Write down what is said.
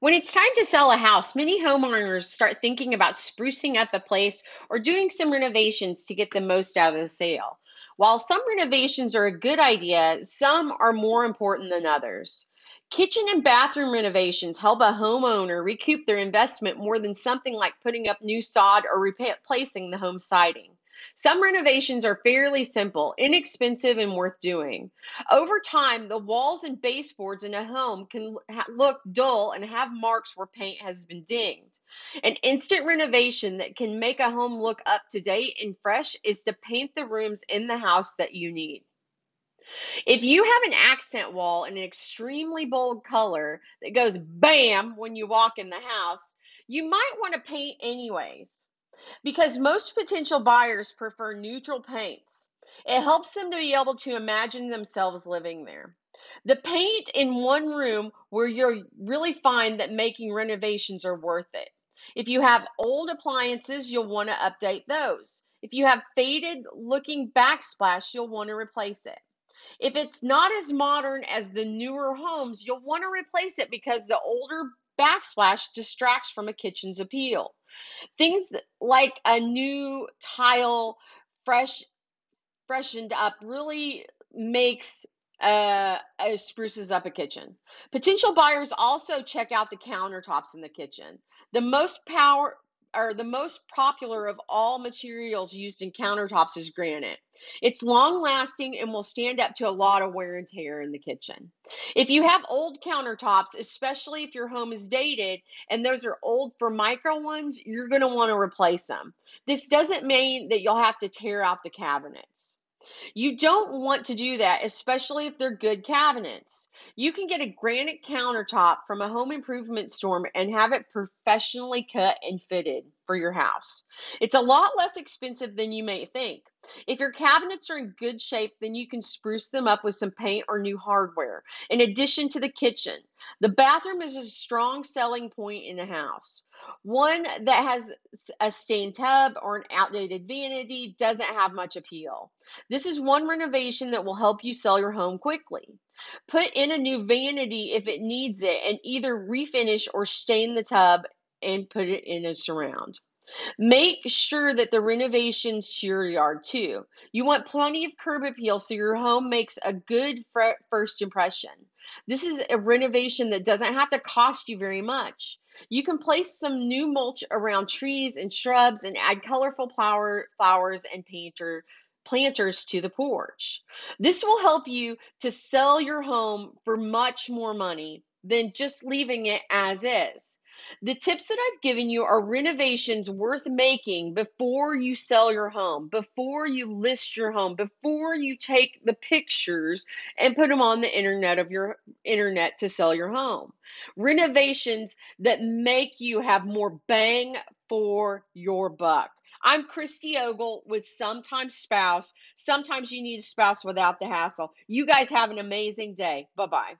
When it's time to sell a house, many homeowners start thinking about sprucing up a place or doing some renovations to get the most out of the sale. While some renovations are a good idea, some are more important than others. Kitchen and bathroom renovations help a homeowner recoup their investment more than something like putting up new sod or replacing the home siding. Some renovations are fairly simple, inexpensive, and worth doing. Over time, the walls and baseboards in a home can look dull and have marks where paint has been dinged. An instant renovation that can make a home look up to date and fresh is to paint the rooms in the house that you need. If you have an accent wall in an extremely bold color that goes bam when you walk in the house, you might want to paint anyways because most potential buyers prefer neutral paints. It helps them to be able to imagine themselves living there. The paint in one room where you'll really find that making renovations are worth it. If you have old appliances, you'll want to update those. If you have faded looking backsplash, you'll want to replace it. If it's not as modern as the newer homes, you'll want to replace it because the older backsplash distracts from a kitchen's appeal. Things like a new tile, fresh, freshened up, really makes uh, uh, spruces up a kitchen. Potential buyers also check out the countertops in the kitchen. The most power or the most popular of all materials used in countertops is granite. It's long lasting and will stand up to a lot of wear and tear in the kitchen. If you have old countertops, especially if your home is dated and those are old Formica ones, you're going to want to replace them. This doesn't mean that you'll have to tear out the cabinets. You don't want to do that, especially if they're good cabinets. You can get a granite countertop from a home improvement store and have it professionally cut and fitted for your house. It's a lot less expensive than you may think. If your cabinets are in good shape, then you can spruce them up with some paint or new hardware. In addition to the kitchen, the bathroom is a strong selling point in a house. One that has a stained tub or an outdated vanity doesn't have much appeal. This is one renovation that will help you sell your home quickly. Put in a new vanity if it needs it and either refinish or stain the tub and put it in a surround. Make sure that the renovations to your yard too. You want plenty of curb appeal so your home makes a good first impression. This is a renovation that doesn't have to cost you very much. You can place some new mulch around trees and shrubs and add colorful flower, flowers and painter planters to the porch. This will help you to sell your home for much more money than just leaving it as is. The tips that I've given you are renovations worth making before you sell your home, before you list your home, before you take the pictures and put them on the internet of your internet to sell your home. Renovations that make you have more bang for your buck. I'm Christy Ogle with Sometimes Spouse. Sometimes you need a spouse without the hassle. You guys have an amazing day. Bye bye.